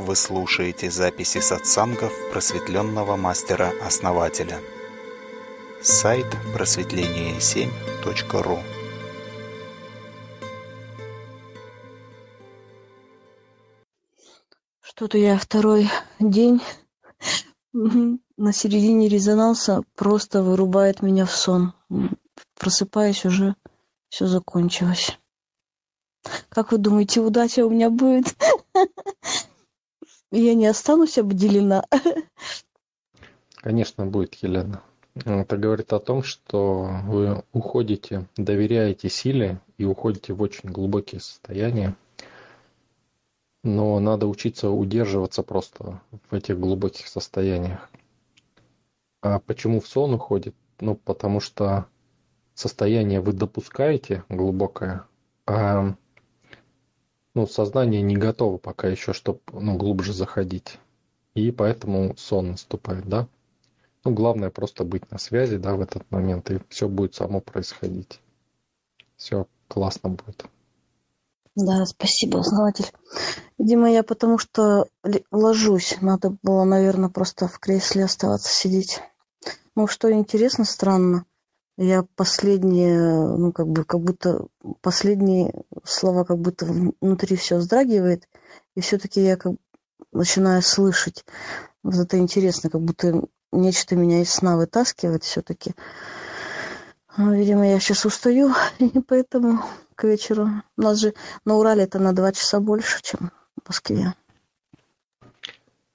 Вы слушаете записи сатсангов просветленного мастера-основателя. Сайт просветление7.ру Что-то я второй день на середине резонанса просто вырубает меня в сон. Просыпаясь уже, все закончилось. Как вы думаете, удача у меня будет? Я не останусь обделена? Конечно, будет, Елена. Это говорит о том, что вы уходите, доверяете силе и уходите в очень глубокие состояния. Но надо учиться удерживаться просто в этих глубоких состояниях. А почему в сон уходит? Ну, потому что состояние вы допускаете глубокое, а ну, сознание не готово пока еще, чтобы ну, глубже заходить. И поэтому сон наступает, да? Ну, главное просто быть на связи, да, в этот момент, и все будет само происходить. Все классно будет. Да, спасибо, узнаватель. Видимо, я потому что ложусь. Надо было, наверное, просто в кресле оставаться сидеть. Ну, что интересно, странно. Я последние, ну, как бы, как будто последние слова, как будто внутри все вздрагивает, и все-таки я как начинаю слышать. Вот это интересно, как будто нечто меня из сна вытаскивает все-таки. Ну, видимо, я сейчас устаю, и поэтому к вечеру. У нас же на Урале это на два часа больше, чем в Москве.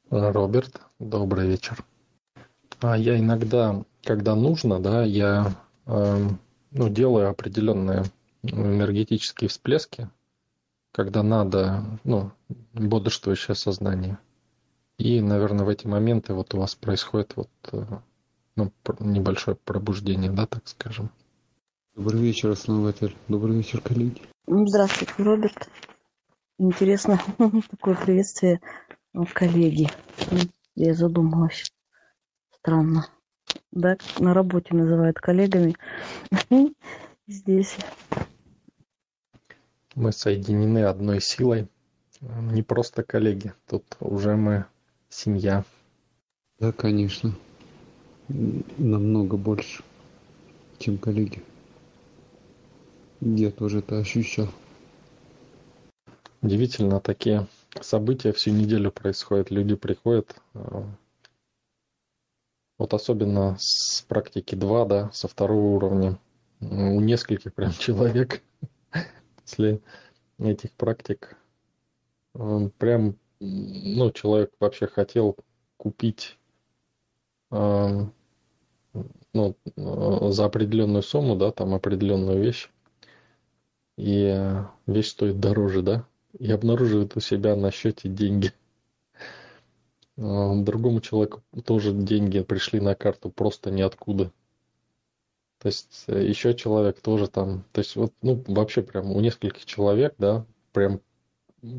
Роберт, добрый вечер. А я иногда, когда нужно, да, я ну, делаю определенные энергетические всплески, когда надо, ну, бодрствующее сознание. И, наверное, в эти моменты вот у вас происходит вот э, ну, небольшое пробуждение, да, так скажем. Добрый вечер, основатель. Добрый вечер, коллеги. Здравствуйте, Роберт. Интересно, такое приветствие коллеги. Я задумалась. Странно да, на работе называют коллегами. Здесь. Мы соединены одной силой. Не просто коллеги, тут уже мы семья. Да, конечно. Намного больше, чем коллеги. Я тоже это ощущал. Удивительно, такие события всю неделю происходят. Люди приходят, а, вот особенно с практики 2, да, со второго уровня, у нескольких прям человек после этих практик. Прям, ну, человек вообще хотел купить ну, за определенную сумму, да, там определенную вещь, и вещь стоит дороже, да, и обнаруживает у себя на счете деньги – другому человеку тоже деньги пришли на карту просто ниоткуда. То есть э, еще человек тоже там, то есть вот, ну, вообще прям у нескольких человек, да, прям,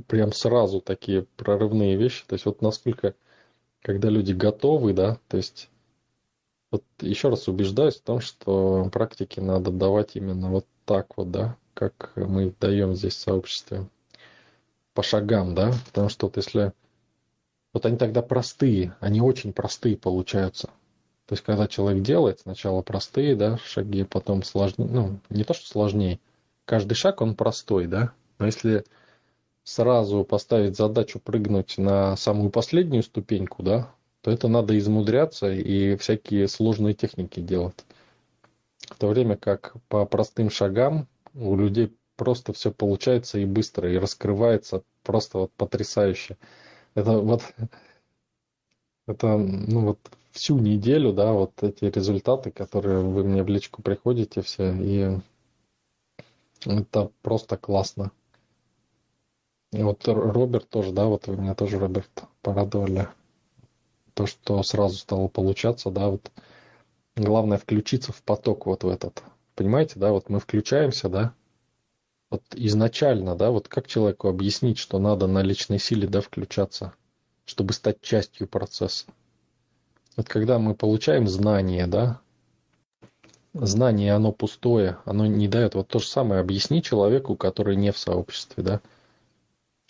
прям сразу такие прорывные вещи. То есть вот насколько, когда люди готовы, да, то есть вот еще раз убеждаюсь в том, что практики надо давать именно вот так вот, да, как мы даем здесь в сообществе по шагам, да, потому что вот если вот они тогда простые, они очень простые получаются. То есть, когда человек делает сначала простые да, шаги, потом сложнее, ну, не то, что сложнее, каждый шаг, он простой, да, но если сразу поставить задачу прыгнуть на самую последнюю ступеньку, да, то это надо измудряться и всякие сложные техники делать. В то время как по простым шагам у людей просто все получается и быстро, и раскрывается просто вот потрясающе. Это вот, это, ну вот всю неделю, да, вот эти результаты, которые вы мне в личку приходите все, и это просто классно. И вот Роберт тоже, да, вот вы меня тоже, Роберт, порадовали. То, что сразу стало получаться, да, вот главное включиться в поток вот в этот. Понимаете, да, вот мы включаемся, да, вот изначально, да, вот как человеку объяснить, что надо на личной силе, да, включаться, чтобы стать частью процесса? Вот когда мы получаем знание, да, знание, оно пустое, оно не дает. Вот то же самое объясни человеку, который не в сообществе, да.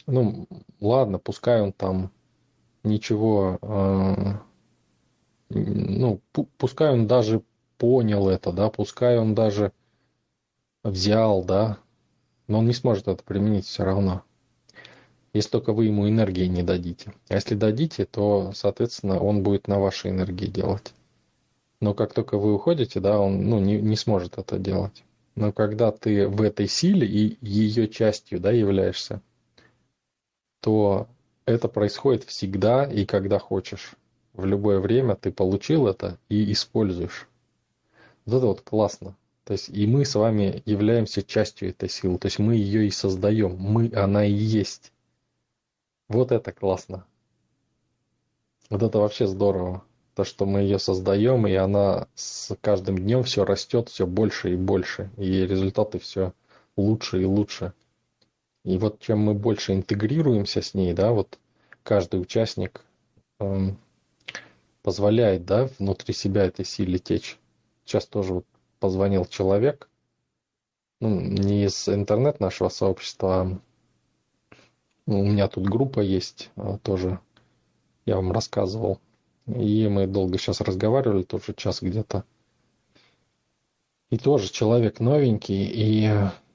Ну, ладно, пускай он там ничего, э, ну, пускай он даже понял это, да, пускай он даже взял, да, но он не сможет это применить все равно. Если только вы ему энергии не дадите. А если дадите, то, соответственно, он будет на вашей энергии делать. Но как только вы уходите, да, он ну, не, не сможет это делать. Но когда ты в этой силе и ее частью да, являешься, то это происходит всегда и когда хочешь. В любое время ты получил это и используешь. Вот это вот классно. То есть и мы с вами являемся частью этой силы. То есть мы ее и создаем. Мы, она и есть. Вот это классно. Вот это вообще здорово. То, что мы ее создаем, и она с каждым днем все растет все больше и больше. И результаты все лучше и лучше. И вот чем мы больше интегрируемся с ней, да, вот каждый участник эм, позволяет, да, внутри себя этой силе течь. Сейчас тоже вот позвонил человек, ну, не из интернет нашего сообщества, а у меня тут группа есть а, тоже, я вам рассказывал. И мы долго сейчас разговаривали, тоже час где-то. И тоже человек новенький, и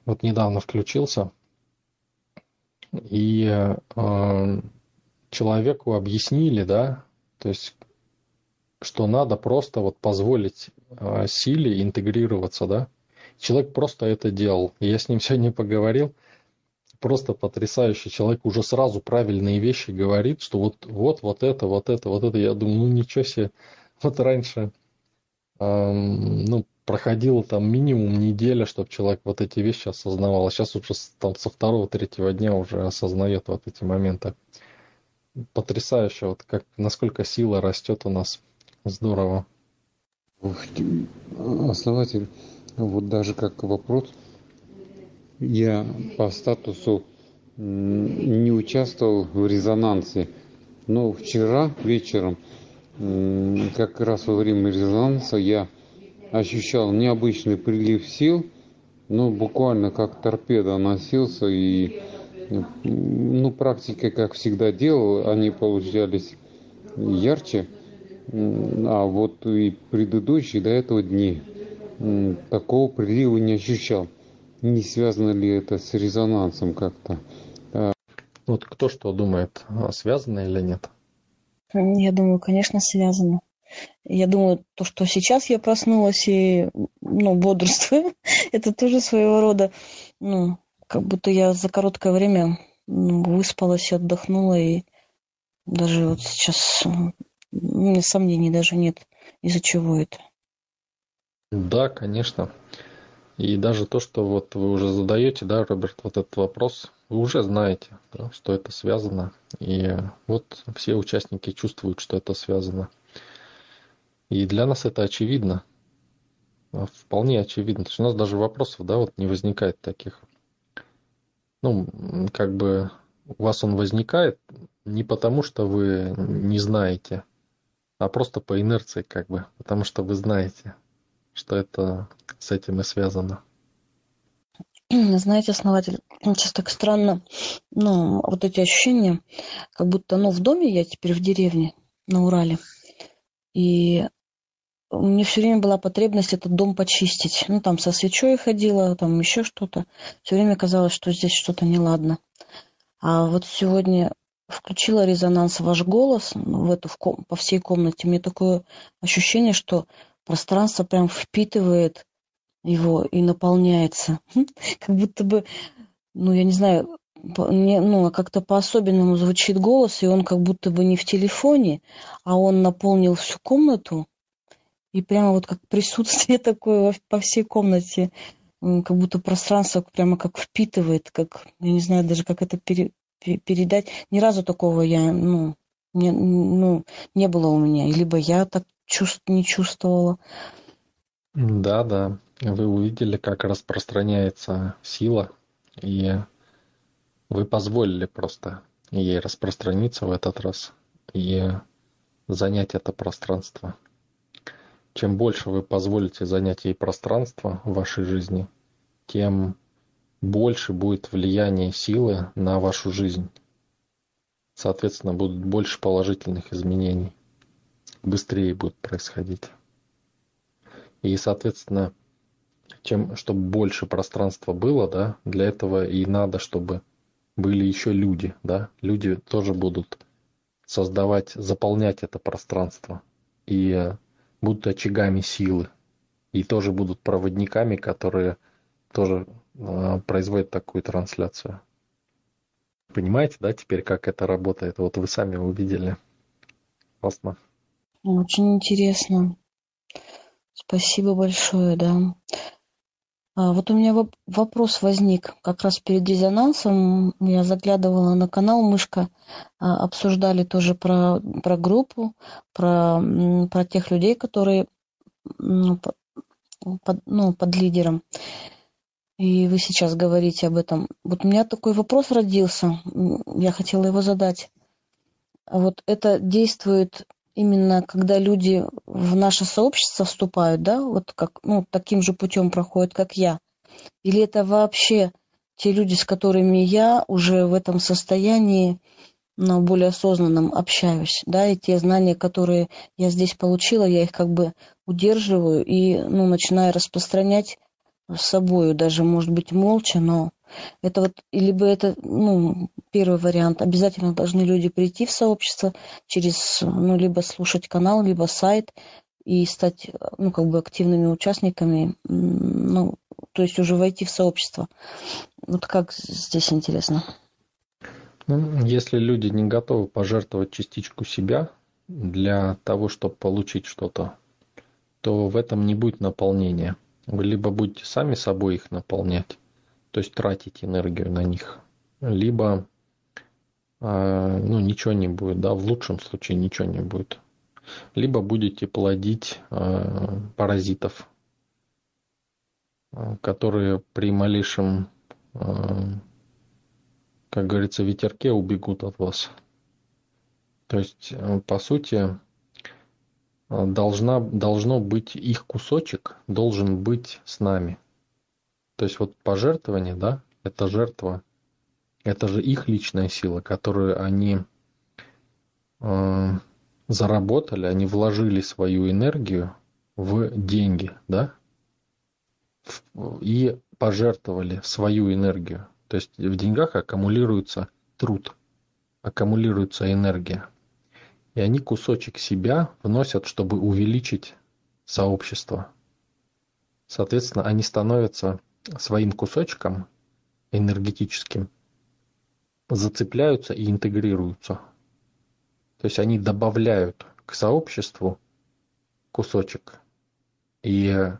вот недавно включился. И э, человеку объяснили, да, то есть, что надо просто вот позволить э, силе интегрироваться, да. Человек просто это делал. Я с ним сегодня поговорил просто потрясающий человек уже сразу правильные вещи говорит, что вот, вот, вот это, вот это, вот это. Я думаю, ну ничего себе. Вот раньше, эм, ну, проходило там минимум неделя, чтобы человек вот эти вещи осознавал. А сейчас уже там со второго-третьего дня уже осознает вот эти моменты. Потрясающе, вот как, насколько сила растет у нас. Здорово. Основатель, вот даже как вопрос, я по статусу не участвовал в резонансе. Но вчера вечером, как раз во время резонанса, я ощущал необычный прилив сил, ну, буквально как торпеда носился, и, ну, практика, как всегда делал, они получались ярче, а вот и предыдущие до этого дни такого прилива не ощущал не связано ли это с резонансом как-то? Вот кто что думает, а связано или нет? Я думаю, конечно, связано. Я думаю, то, что сейчас я проснулась и ну, бодрствую, это тоже своего рода, ну, как будто я за короткое время ну, выспалась и отдохнула, и даже вот сейчас у меня сомнений даже нет, из-за чего это. Да, конечно. И даже то, что вот вы уже задаете, да, Роберт, вот этот вопрос, вы уже знаете, да, что это связано. И вот все участники чувствуют, что это связано. И для нас это очевидно. Вполне очевидно. То есть у нас даже вопросов, да, вот не возникает таких. Ну, как бы у вас он возникает не потому, что вы не знаете, а просто по инерции, как бы, потому что вы знаете что это с этим и связано. Знаете, основатель, сейчас так странно, ну, вот эти ощущения, как будто, ну, в доме я теперь в деревне на Урале, и мне все время была потребность этот дом почистить. Ну, там со свечой ходила, там еще что-то. Все время казалось, что здесь что-то неладно. А вот сегодня включила резонанс ваш голос в эту, в ком, по всей комнате. Мне такое ощущение, что пространство прям впитывает его и наполняется. Как будто бы, ну, я не знаю, не, ну, как-то по-особенному звучит голос, и он как будто бы не в телефоне, а он наполнил всю комнату, и прямо вот как присутствие такое по всей комнате, как будто пространство прямо как впитывает, как, я не знаю даже, как это пере, передать. Ни разу такого я, ну, не, ну, не было у меня. Либо я так чувств не чувствовала. Да, да. Вы увидели, как распространяется сила, и вы позволили просто ей распространиться в этот раз и занять это пространство. Чем больше вы позволите занять ей пространство в вашей жизни, тем больше будет влияние силы на вашу жизнь. соответственно, будут больше положительных изменений, быстрее будут происходить. И, соответственно, чем, чтобы больше пространства было, да, для этого и надо, чтобы были еще люди, да, люди тоже будут создавать, заполнять это пространство и будут очагами силы и тоже будут проводниками, которые тоже э, производят такую трансляцию. Понимаете, да, теперь как это работает? Вот вы сами увидели. Классно. Очень интересно. Спасибо большое, да. А, вот у меня вопрос возник как раз перед резонансом. Я заглядывала на канал «Мышка», а, обсуждали тоже про, про группу, про, про тех людей, которые ну, под, ну, под лидером. И вы сейчас говорите об этом. Вот у меня такой вопрос родился, я хотела его задать. Вот это действует именно когда люди в наше сообщество вступают, да, вот как, ну, таким же путем проходят, как я? Или это вообще те люди, с которыми я уже в этом состоянии, но более осознанном общаюсь, да, и те знания, которые я здесь получила, я их как бы удерживаю и, ну, начинаю распространять с собою, даже, может быть, молча, но это вот, либо это, ну, первый вариант, обязательно должны люди прийти в сообщество через, ну, либо слушать канал, либо сайт и стать, ну, как бы активными участниками, ну, то есть уже войти в сообщество. Вот как здесь интересно? Ну, если люди не готовы пожертвовать частичку себя для того, чтобы получить что-то, то в этом не будет наполнения. Вы либо будете сами собой их наполнять, то есть тратить энергию на них, либо э, ну, ничего не будет, да, в лучшем случае ничего не будет. Либо будете плодить э, паразитов, э, которые при малейшем, как говорится, ветерке убегут от вас. То есть, э, по сути, а, должна, должно быть их кусочек, должен быть с нами. То есть вот пожертвование, да, это жертва, это же их личная сила, которую они э, заработали, они вложили свою энергию в деньги, да, и пожертвовали свою энергию. То есть в деньгах аккумулируется труд, аккумулируется энергия. И они кусочек себя вносят, чтобы увеличить сообщество. Соответственно, они становятся своим кусочком энергетическим, зацепляются и интегрируются. То есть они добавляют к сообществу кусочек. И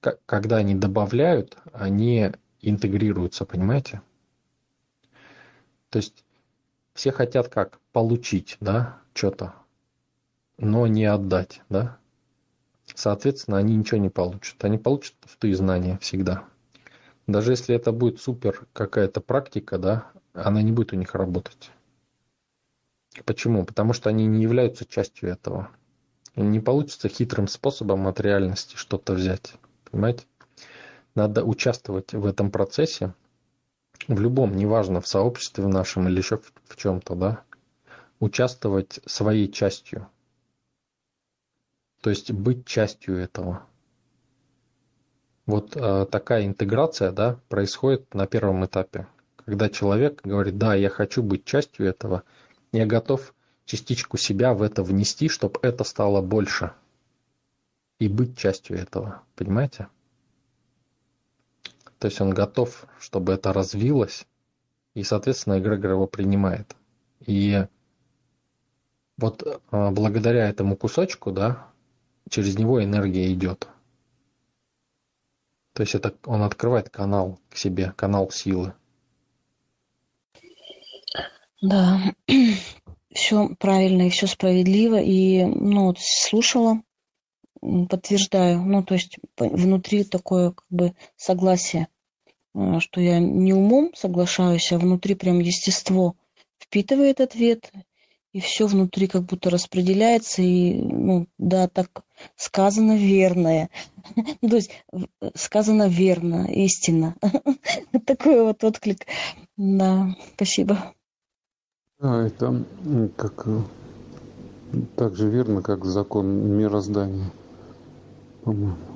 когда они добавляют, они интегрируются, понимаете? То есть все хотят как? Получить, да, что-то, но не отдать, да? Соответственно, они ничего не получат. Они получат пустые знания всегда. Даже если это будет супер какая-то практика, да, она не будет у них работать. Почему? Потому что они не являются частью этого. Не получится хитрым способом от реальности что-то взять. Понимаете? Надо участвовать в этом процессе, в любом, неважно, в сообществе в нашем или еще в, в чем-то, да, участвовать своей частью. То есть быть частью этого. Вот э, такая интеграция да, происходит на первом этапе. Когда человек говорит, да, я хочу быть частью этого, я готов частичку себя в это внести, чтобы это стало больше. И быть частью этого. Понимаете? То есть он готов, чтобы это развилось, и, соответственно, эгрегор его принимает. И вот э, благодаря этому кусочку, да, через него энергия идет. То есть это он открывает канал к себе, канал силы. Да, все правильно и все справедливо. И, ну, вот слушала, подтверждаю, ну, то есть внутри такое как бы согласие, что я не умом соглашаюсь, а внутри прям естество впитывает ответ, и все внутри как будто распределяется, и, ну, да, так сказано верное. То есть сказано верно, истинно. Такой вот отклик. Да, спасибо. Да, это как так же верно, как закон мироздания, по-моему.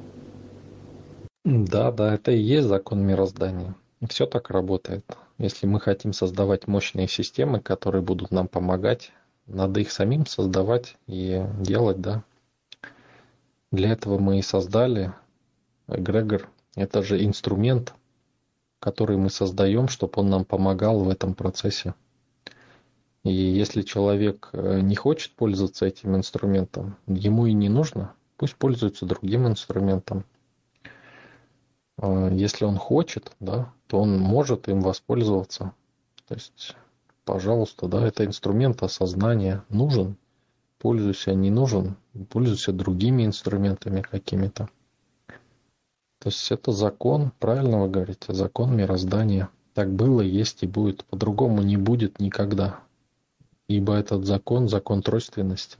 Да, да, это и есть закон мироздания. Все так работает. Если мы хотим создавать мощные системы, которые будут нам помогать, надо их самим создавать и делать, да. Для этого мы и создали эгрегор. Это же инструмент, который мы создаем, чтобы он нам помогал в этом процессе. И если человек э, не хочет пользоваться этим инструментом, ему и не нужно, пусть пользуется другим инструментом. А если он хочет, да, то он может им воспользоваться. То есть, пожалуйста, да, это инструмент осознания нужен, пользуйся, не нужен, пользуйся другими инструментами какими-то. То есть это закон, правильно вы говорите, закон мироздания. Так было, есть и будет. По-другому не будет никогда. Ибо этот закон, закон тройственности,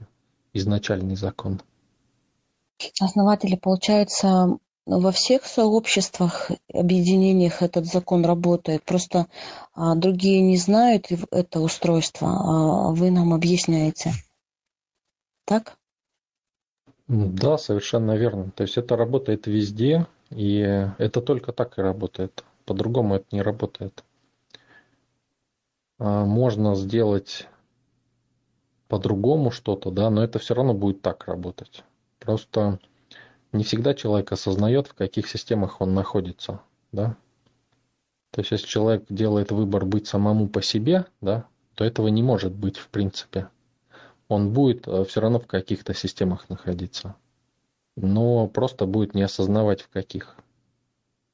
изначальный закон. Основатели, получается, во всех сообществах, объединениях этот закон работает. Просто а, другие не знают это устройство, а вы нам объясняете. Так? Да, совершенно верно. То есть это работает везде, и это только так и работает. По-другому это не работает. А, можно сделать по-другому что-то, да, но это все равно будет так работать. Просто не всегда человек осознает, в каких системах он находится, да. То есть, если человек делает выбор быть самому по себе, да, то этого не может быть в принципе. Он будет э, все равно в каких-то системах находиться, но просто будет не осознавать в каких.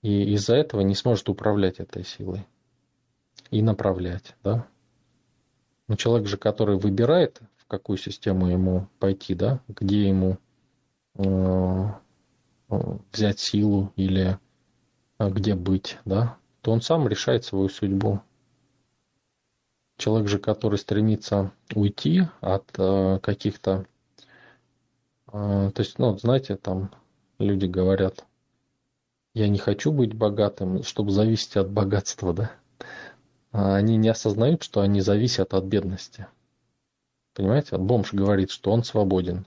И из-за этого не сможет управлять этой силой и направлять, да. Но человек же, который выбирает, в какую систему ему пойти, да, где ему э, взять силу или а, где быть, да, то он сам решает свою судьбу. Человек же, который стремится уйти от э, каких-то, э, то есть, ну, знаете, там люди говорят, я не хочу быть богатым, чтобы зависеть от богатства, да. А они не осознают, что они зависят от бедности. Понимаете? Бомж говорит, что он свободен,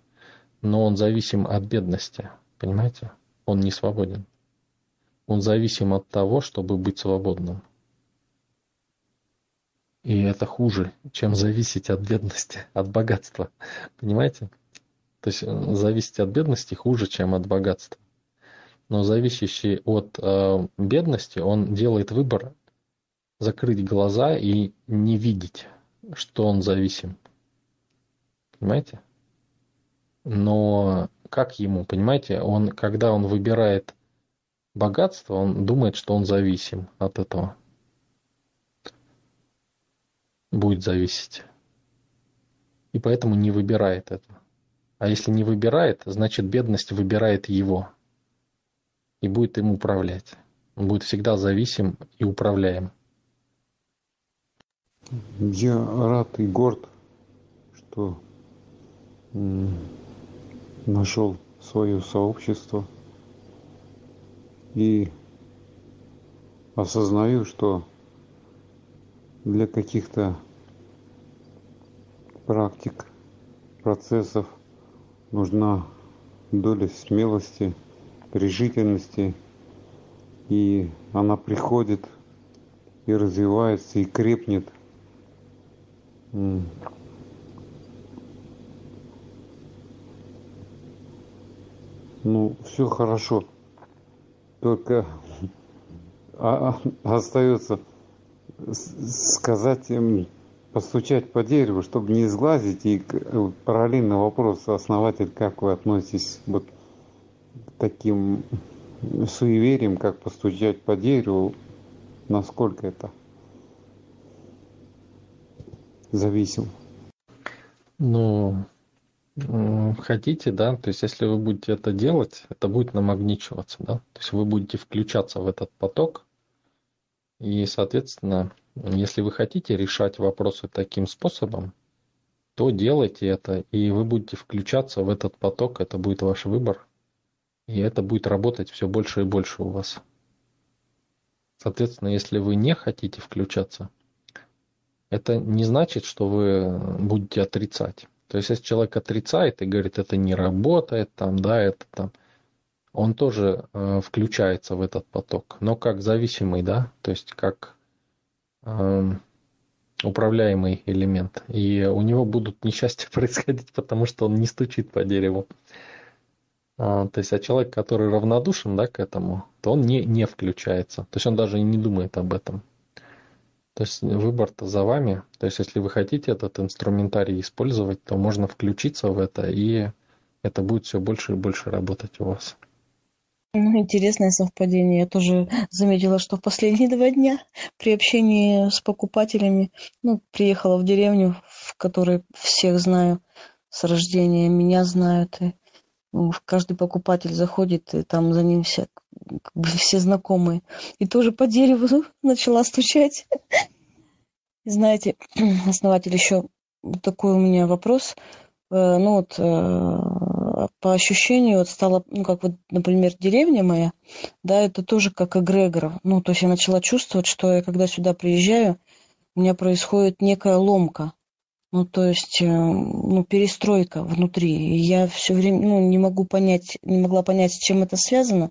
но он зависим от бедности. Понимаете? Он не свободен. Он зависим от того, чтобы быть свободным. И это хуже, чем зависеть от бедности, от богатства. Понимаете? То есть э, зависеть от бедности хуже, чем от богатства. Но зависящий от э, бедности, он делает выбор закрыть глаза и не видеть, что он зависим. Понимаете? Но как ему, понимаете, он, когда он выбирает богатство, он думает, что он зависим от этого. Будет зависеть. И поэтому не выбирает это. А если не выбирает, значит бедность выбирает его. И будет им управлять. Он будет всегда зависим и управляем. Я рад и горд, что нашел свое сообщество и осознаю, что для каких-то практик, процессов нужна доля смелости, решительности, и она приходит и развивается, и крепнет ну, все хорошо. Только а, а, остается сказать, им, постучать по дереву, чтобы не сглазить. И параллельно вопрос, основатель, как вы относитесь вот к таким суевериям, как постучать по дереву, насколько это зависим? Ну, хотите, да, то есть если вы будете это делать, это будет намагничиваться, да, то есть вы будете включаться в этот поток, и, соответственно, если вы хотите решать вопросы таким способом, то делайте это, и вы будете включаться в этот поток, это будет ваш выбор, и это будет работать все больше и больше у вас. Соответственно, если вы не хотите включаться, это не значит, что вы будете отрицать. То есть, если человек отрицает и говорит, это не работает, там, да, это там, он тоже э, включается в этот поток, но как зависимый, да, то есть как э, управляемый элемент. И у него будут несчастья происходить, потому что он не стучит по дереву. А, то есть, а человек, который равнодушен да, к этому, то он не, не включается. То есть он даже не думает об этом. То есть выбор-то за вами. То есть если вы хотите этот инструментарий использовать, то можно включиться в это, и это будет все больше и больше работать у вас. Ну, интересное совпадение. Я тоже заметила, что в последние два дня при общении с покупателями, ну, приехала в деревню, в которой всех знаю с рождения, меня знают, и ну, каждый покупатель заходит, и там за ним все, как бы все знакомые. И тоже по дереву начала стучать. Знаете, основатель, еще такой у меня вопрос. Э, ну вот, э, по ощущению, вот стало, ну как вот, например, деревня моя, да, это тоже как эгрегор. Ну, то есть я начала чувствовать, что я когда сюда приезжаю, у меня происходит некая ломка. Ну, то есть, э, ну, перестройка внутри. И я все время, ну, не могу понять, не могла понять, с чем это связано.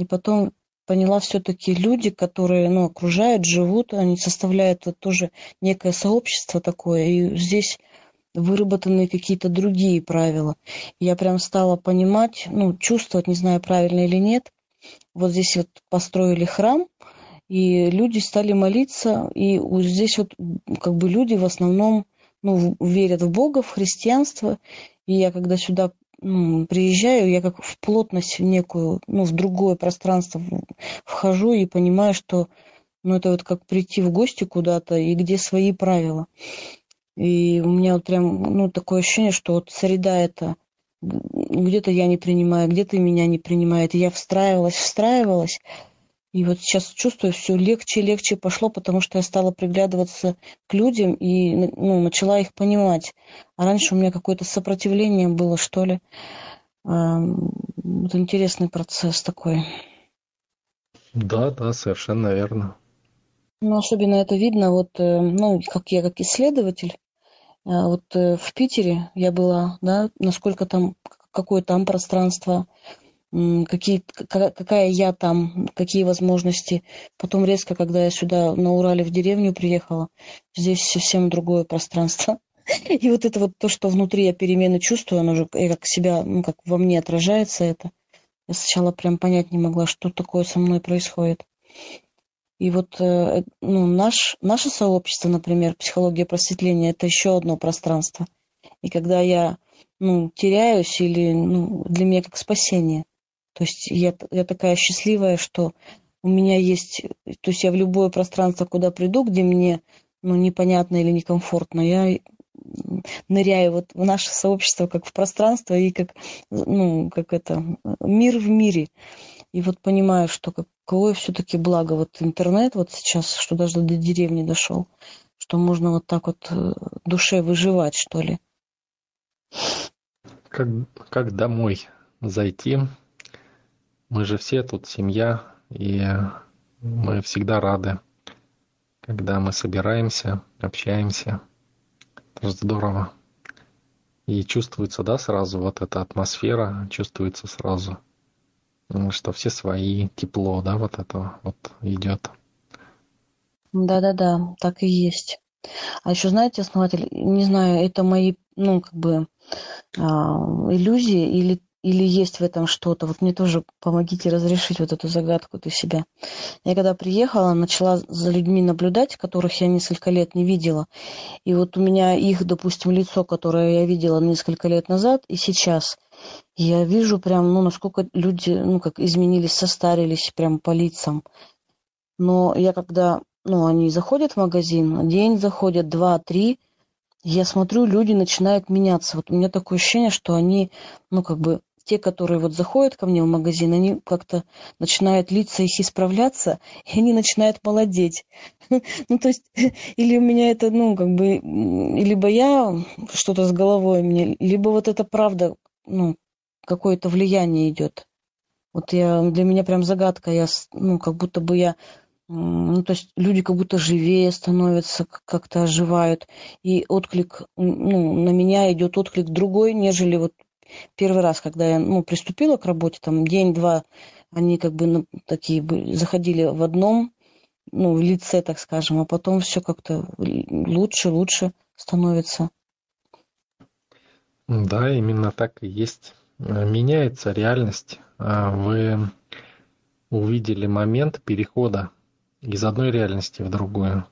И потом поняла все-таки люди, которые, ну, окружают, живут, они составляют тоже некое сообщество такое. И здесь выработаны какие-то другие правила. Я прям стала понимать, ну, чувствовать, не знаю, правильно или нет. Вот здесь вот построили храм, и люди стали молиться, и вот здесь вот как бы люди в основном ну, верят в Бога, в христианство. И я когда сюда приезжаю, я как в плотность в некую, ну, в другое пространство вхожу и понимаю, что ну, это вот как прийти в гости куда-то, и где свои правила. И у меня вот прям, ну, такое ощущение, что вот среда это где-то я не принимаю, где-то меня не принимает. И я встраивалась, встраивалась, и вот сейчас чувствую, все легче и легче пошло, потому что я стала приглядываться к людям и ну, начала их понимать. А раньше у меня какое-то сопротивление было, что ли. Вот интересный процесс такой. Да, да, совершенно верно. Ну, особенно это видно, вот, э, ну, как я как исследователь, а вот э, в Питере я была, да, насколько там, какое там пространство, какие, какая я там, какие возможности. Потом резко, когда я сюда на Урале в деревню приехала, здесь совсем другое пространство. И вот это вот то, что внутри я перемены чувствую, оно же как себя, ну, как во мне отражается это. Я сначала прям понять не могла, что такое со мной происходит. И вот э, ну, наш, наше сообщество, например, психология просветления, это еще одно пространство. И когда я ну, теряюсь или ну, для меня как спасение, то есть я, я такая счастливая, что у меня есть, то есть я в любое пространство, куда приду, где мне ну, непонятно или некомфортно, я ныряю вот в наше сообщество как в пространство и как, ну, как это, мир в мире. И вот понимаю, что какое все-таки благо вот интернет вот сейчас, что даже до деревни дошел, что можно вот так вот э, душе выживать, что ли. Как, как домой зайти, мы же все тут семья, и мы всегда рады, когда мы собираемся, общаемся. Это здорово. И чувствуется, да, сразу вот эта атмосфера, чувствуется сразу, что все свои, тепло, да, вот это вот идет. Да-да-да, так и есть. А еще, знаете, основатель, не знаю, это мои, ну, как бы, а, иллюзии или или есть в этом что-то? Вот мне тоже помогите разрешить вот эту загадку для себя. Я когда приехала, начала за людьми наблюдать, которых я несколько лет не видела. И вот у меня их, допустим, лицо, которое я видела несколько лет назад и сейчас. Я вижу прям, ну, насколько люди, ну, как изменились, состарились прям по лицам. Но я когда, ну, они заходят в магазин, день заходят, два, три, я смотрю, люди начинают меняться. Вот у меня такое ощущение, что они, ну, как бы те, которые вот заходят ко мне в магазин, они как-то начинают лица их исправляться, и они начинают молодеть. Ну, то есть, или у меня это, ну, как бы, либо я что-то с головой мне, либо вот это правда, ну, какое-то влияние идет. Вот я, для меня прям загадка, я, ну, как будто бы я ну, то есть люди как будто живее становятся, как-то оживают. И отклик, ну, на меня идет отклик другой, нежели вот первый раз, когда я, ну, приступила к работе, там, день-два, они как бы ну, такие заходили в одном, ну, в лице, так скажем, а потом все как-то лучше, лучше становится. Да, именно так и есть. Меняется реальность. А вы увидели момент перехода из одной реальности в другую.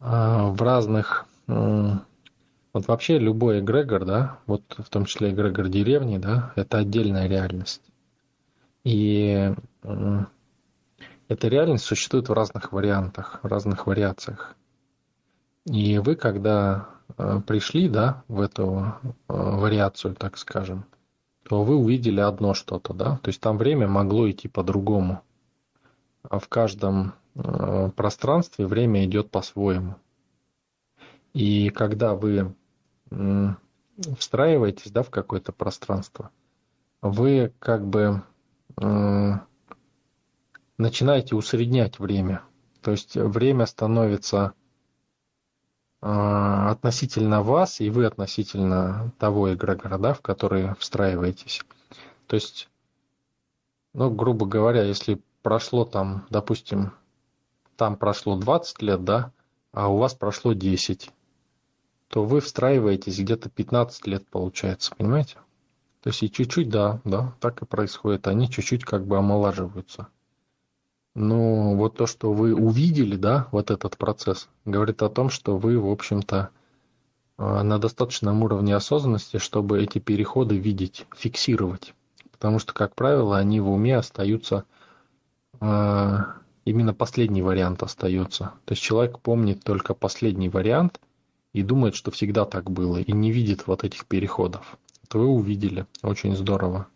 А в разных... Вот вообще любой эгрегор, да, вот в том числе эгрегор деревни, да, это отдельная реальность. И эта реальность существует в разных вариантах, в разных вариациях. И вы, когда э, пришли, да, в эту э, вариацию, так скажем, то вы увидели одно что-то, да, то есть там время могло идти по-другому. А в каждом э, пространстве время идет по-своему. И когда вы встраиваетесь, да, в какое-то пространство, вы как бы начинаете усреднять время. То есть время становится а, относительно вас, и вы относительно того эгрегора, да, в который встраиваетесь. То есть, ну, грубо говоря, если прошло там, допустим, там прошло 20 лет, да, а у вас прошло 10, то вы встраиваетесь где-то 15 лет, получается, понимаете? То есть и чуть-чуть, да, да, так и происходит. Они чуть-чуть как бы омолаживаются. Но вот то, что вы увидели, да, вот этот процесс, говорит о том, что вы, в общем-то, э, на достаточном уровне осознанности, чтобы эти переходы видеть, фиксировать. Потому что, как правило, они в уме остаются, э, именно последний вариант остается. То есть человек помнит только последний вариант и думает, что всегда так было, и не видит вот этих переходов. Это вы увидели. Очень здорово.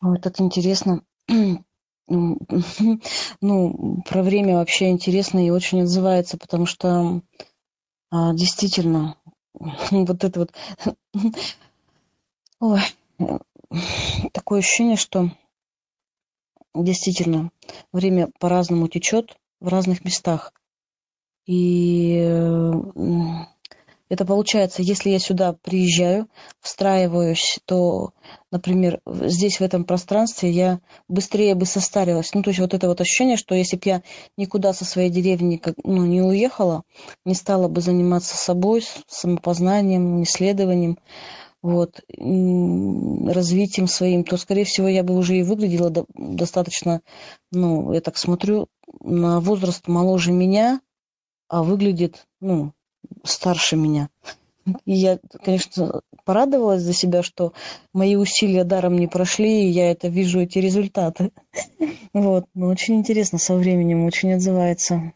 Вот это интересно. Ну, про время вообще интересно и очень отзывается, потому что а, действительно вот это вот Ой, такое ощущение, что действительно время по-разному течет в разных местах. И это получается, если я сюда приезжаю, встраиваюсь, то, например, здесь, в этом пространстве, я быстрее бы состарилась. Ну, то есть вот это вот ощущение, что если бы я никуда со своей деревни ну, не уехала, не стала бы заниматься собой, самопознанием, исследованием, вот, развитием своим, то, скорее всего, я бы уже и выглядела достаточно, ну, я так смотрю, на возраст моложе меня, а выглядит, ну, старше меня. И я, конечно, порадовалась за себя, что мои усилия даром не прошли, и я это вижу, эти результаты. Вот. Но очень интересно со временем, очень отзывается.